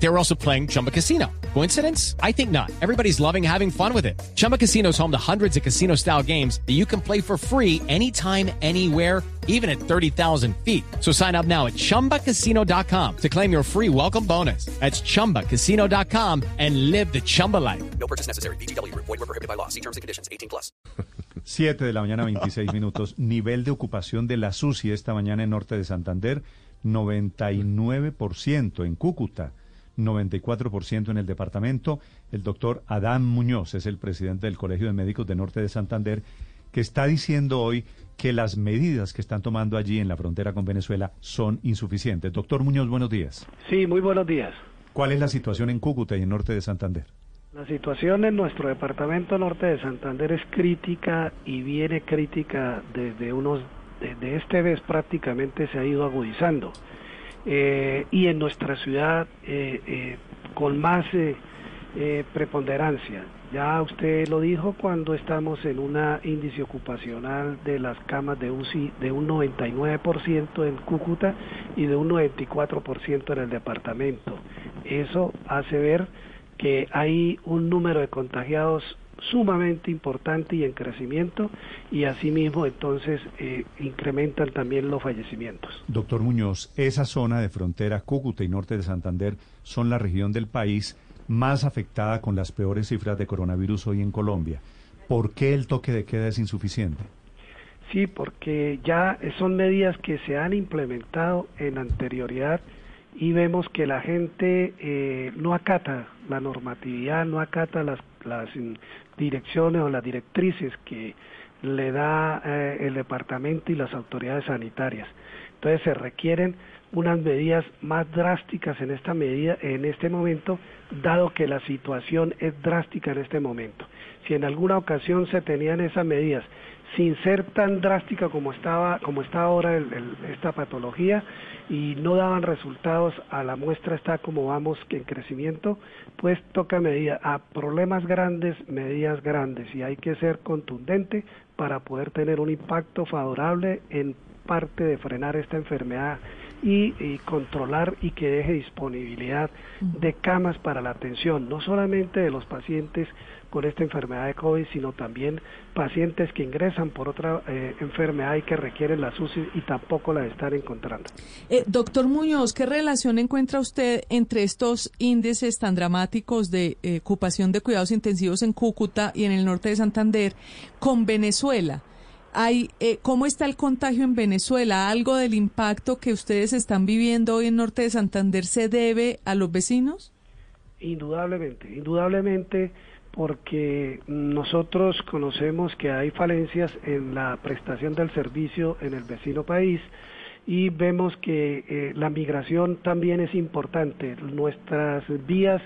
They were also playing Chumba Casino. Coincidence? I think not. Everybody's loving having fun with it. Chumba Casino is home to hundreds of casino style games that you can play for free anytime, anywhere, even at 30,000 feet. So sign up now at chumbacasino.com to claim your free welcome bonus. That's chumbacasino.com and live the Chumba life. No purchase necessary. BGW. Void were prohibited by law. See terms and conditions. 18 plus. 7 de la mañana, 26 minutos. Nivel de ocupación de la SUSI esta mañana en norte de Santander, 99% en Cúcuta, 94% en el departamento. El doctor Adán Muñoz es el presidente del Colegio de Médicos de Norte de Santander, que está diciendo hoy que las medidas que están tomando allí en la frontera con Venezuela son insuficientes. Doctor Muñoz, buenos días. Sí, muy buenos días. ¿Cuál es la situación en Cúcuta y en norte de Santander? La situación en nuestro departamento norte de Santander es crítica y viene crítica desde unos, desde este mes prácticamente se ha ido agudizando. Eh, y en nuestra ciudad eh, eh, con más eh, preponderancia. Ya usted lo dijo cuando estamos en una índice ocupacional de las camas de UCI de un 99% en Cúcuta y de un 94% en el departamento. Eso hace ver que hay un número de contagiados sumamente importante y en crecimiento y asimismo entonces eh, incrementan también los fallecimientos. Doctor Muñoz, esa zona de frontera, Cúcuta y norte de Santander, son la región del país más afectada con las peores cifras de coronavirus hoy en Colombia. ¿Por qué el toque de queda es insuficiente? Sí, porque ya son medidas que se han implementado en anterioridad y vemos que la gente eh, no acata la normatividad, no acata las, las direcciones o las directrices que le da eh, el departamento y las autoridades sanitarias. Entonces se requieren unas medidas más drásticas en esta medida en este momento, dado que la situación es drástica en este momento. Si en alguna ocasión se tenían esas medidas sin ser tan drástica como estaba como está ahora esta patología y no daban resultados a la muestra está como vamos en crecimiento pues toca medida a problemas grandes medidas grandes y hay que ser contundente para poder tener un impacto favorable en parte de frenar esta enfermedad y, y, controlar y que deje disponibilidad de camas para la atención, no solamente de los pacientes con esta enfermedad de COVID, sino también pacientes que ingresan por otra eh, enfermedad y que requieren la UCI y tampoco la están encontrando. Eh, doctor Muñoz, ¿qué relación encuentra usted entre estos índices tan dramáticos de eh, ocupación de cuidados intensivos en Cúcuta y en el norte de Santander con Venezuela? Hay, eh, ¿Cómo está el contagio en Venezuela? ¿Algo del impacto que ustedes están viviendo hoy en Norte de Santander se debe a los vecinos? Indudablemente, indudablemente porque nosotros conocemos que hay falencias en la prestación del servicio en el vecino país y vemos que eh, la migración también es importante. Nuestras vías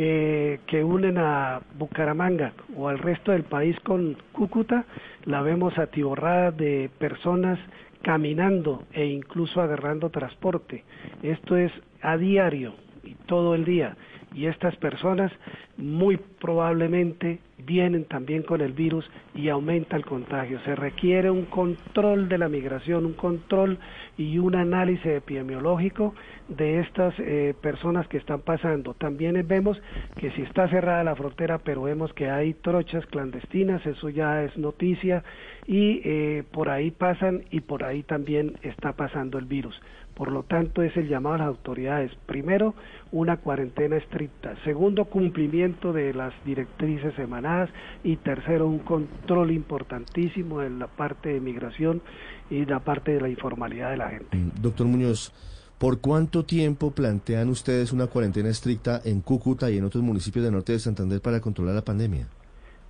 eh, que unen a Bucaramanga o al resto del país con Cúcuta, la vemos atiborrada de personas caminando e incluso agarrando transporte. Esto es a diario y todo el día. Y estas personas muy probablemente vienen también con el virus y aumenta el contagio. Se requiere un control de la migración, un control y un análisis epidemiológico de estas eh, personas que están pasando. También vemos que si está cerrada la frontera, pero vemos que hay trochas clandestinas, eso ya es noticia, y eh, por ahí pasan y por ahí también está pasando el virus. Por lo tanto, es el llamado a las autoridades. Primero, una cuarentena estricta. Segundo, cumplimiento de las directrices emanadas. Y tercero, un control importantísimo en la parte de migración y la parte de la informalidad de la gente. Doctor Muñoz, ¿por cuánto tiempo plantean ustedes una cuarentena estricta en Cúcuta y en otros municipios del norte de Santander para controlar la pandemia?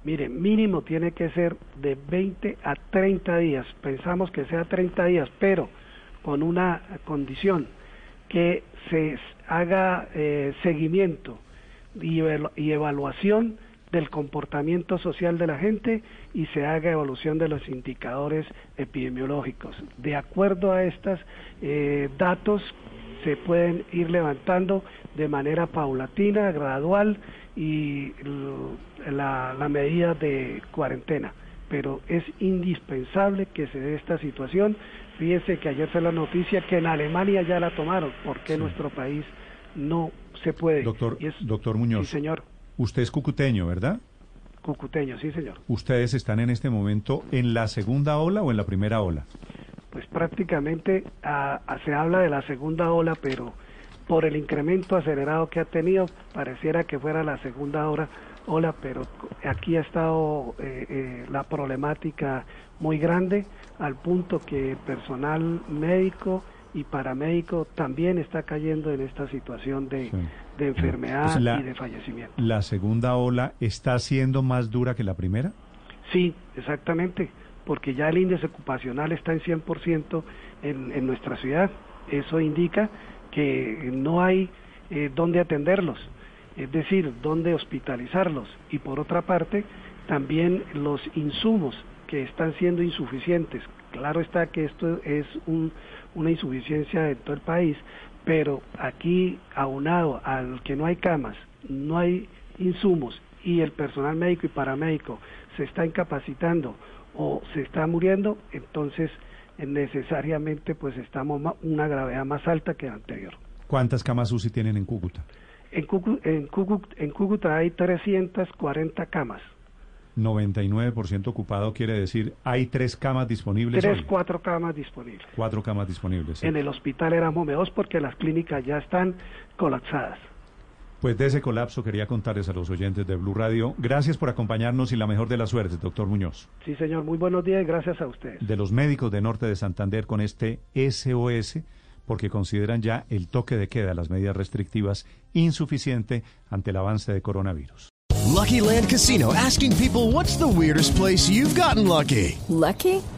Mire, mínimo tiene que ser de 20 a 30 días. Pensamos que sea 30 días, pero con una condición que se haga eh, seguimiento y, evaluación del comportamiento social de la gente y se haga evaluación de los indicadores epidemiológicos. De acuerdo a estos eh, datos se pueden ir levantando de manera paulatina, gradual y la, la medida de cuarentena. Pero es indispensable que se dé esta situación. Fíjense que ayer fue la noticia que en Alemania ya la tomaron. ¿Por qué nuestro país no se puede? Doctor, doctor Muñoz. Sí, señor. Usted es cucuteño, ¿verdad? Cucuteño, sí, señor. ¿Ustedes están en este momento en la segunda ola o en la primera ola? Pues prácticamente ah, ah, se habla de la segunda ola, pero por el incremento acelerado que ha tenido, pareciera que fuera la segunda ola, ola pero aquí ha estado eh, eh, la problemática muy grande, al punto que personal médico y paramédico también está cayendo en esta situación de, de enfermedad y de fallecimiento. ¿La segunda ola está siendo más dura que la primera? Sí, exactamente, porque ya el índice ocupacional está en 100% en, en nuestra ciudad. Eso indica que no hay eh, dónde atenderlos, es decir, dónde hospitalizarlos. Y por otra parte, también los insumos que están siendo insuficientes. Claro está que esto es una insuficiencia en todo el país, pero aquí, aunado al que no hay camas, no hay insumos y el personal médico y paramédico se está incapacitando o se está muriendo, entonces necesariamente pues estamos una gravedad más alta que la anterior. ¿Cuántas camas UCI tienen en Cúcuta? En Cúcuta, en Cúcuta, en Cúcuta hay 340 camas. 99% ocupado quiere decir hay tres camas disponibles. Tres, cuatro camas disponibles. Cuatro camas disponibles. En el hospital éramos dos porque las clínicas ya están colapsadas. Pues de ese colapso quería contarles a los oyentes de Blue Radio. Gracias por acompañarnos y la mejor de las suertes, doctor Muñoz. Sí, señor, muy buenos días y gracias a usted. De los médicos de Norte de Santander con este SOS, porque consideran ya el toque de queda, las medidas restrictivas, insuficiente ante el avance de coronavirus. Lucky Land Casino, asking people what's the weirdest place you've gotten lucky. Lucky?